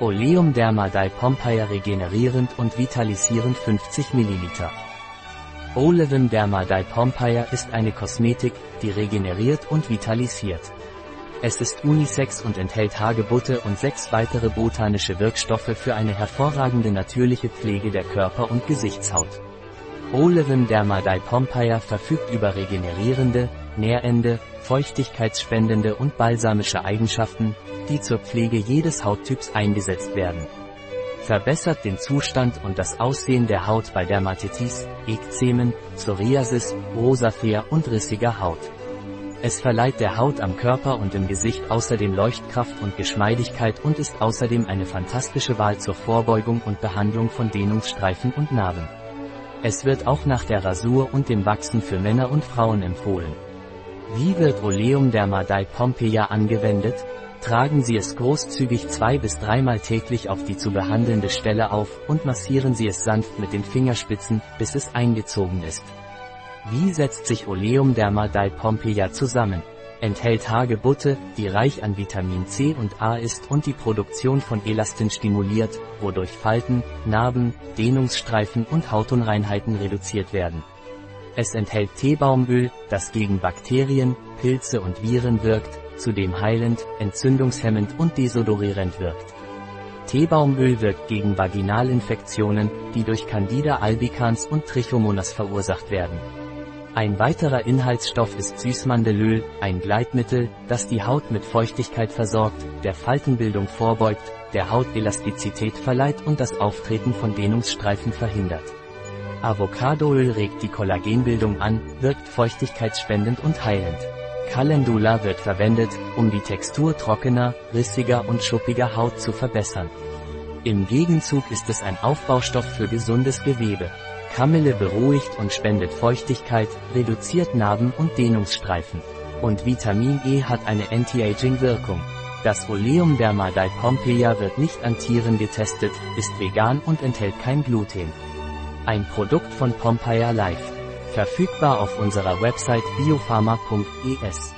Oleum Derma Dye Pompeia regenerierend und vitalisierend 50 ml. Olivim Derma Dye Pompeia ist eine Kosmetik, die regeneriert und vitalisiert. Es ist unisex und enthält Hagebutte und sechs weitere botanische Wirkstoffe für eine hervorragende natürliche Pflege der Körper- und Gesichtshaut. Olivim Derma Dye Pompeia verfügt über regenerierende, nährende, feuchtigkeitsspendende und balsamische Eigenschaften, die zur Pflege jedes Hauttyps eingesetzt werden. Verbessert den Zustand und das Aussehen der Haut bei Dermatitis, Ekzemen, Psoriasis, Rosafea und rissiger Haut. Es verleiht der Haut am Körper und im Gesicht außerdem Leuchtkraft und Geschmeidigkeit und ist außerdem eine fantastische Wahl zur Vorbeugung und Behandlung von Dehnungsstreifen und Narben. Es wird auch nach der Rasur und dem Wachsen für Männer und Frauen empfohlen. Wie wird Oleum Dermadei Pompeia angewendet? Tragen Sie es großzügig zwei bis dreimal täglich auf die zu behandelnde Stelle auf und massieren Sie es sanft mit den Fingerspitzen, bis es eingezogen ist. Wie setzt sich Oleum Dermadei Pompeia zusammen? Enthält Hagebutte, die reich an Vitamin C und A ist und die Produktion von Elastin stimuliert, wodurch Falten, Narben, Dehnungsstreifen und Hautunreinheiten reduziert werden. Es enthält Teebaumöl, das gegen Bakterien, Pilze und Viren wirkt, zudem heilend, entzündungshemmend und desodorierend wirkt. Teebaumöl wirkt gegen Vaginalinfektionen, die durch Candida albicans und Trichomonas verursacht werden. Ein weiterer Inhaltsstoff ist Süßmandelöl, ein Gleitmittel, das die Haut mit Feuchtigkeit versorgt, der Faltenbildung vorbeugt, der Haut Elastizität verleiht und das Auftreten von Dehnungsstreifen verhindert. Avocadoöl regt die Kollagenbildung an, wirkt feuchtigkeitsspendend und heilend. Calendula wird verwendet, um die Textur trockener, rissiger und schuppiger Haut zu verbessern. Im Gegenzug ist es ein Aufbaustoff für gesundes Gewebe. Kamille beruhigt und spendet Feuchtigkeit, reduziert Narben und Dehnungsstreifen. Und Vitamin E hat eine Anti-Aging-Wirkung. Das Oleum Dermadei Pompeia wird nicht an Tieren getestet, ist vegan und enthält kein Gluten. Ein Produkt von Pompeia Life. Verfügbar auf unserer Website biopharma.es.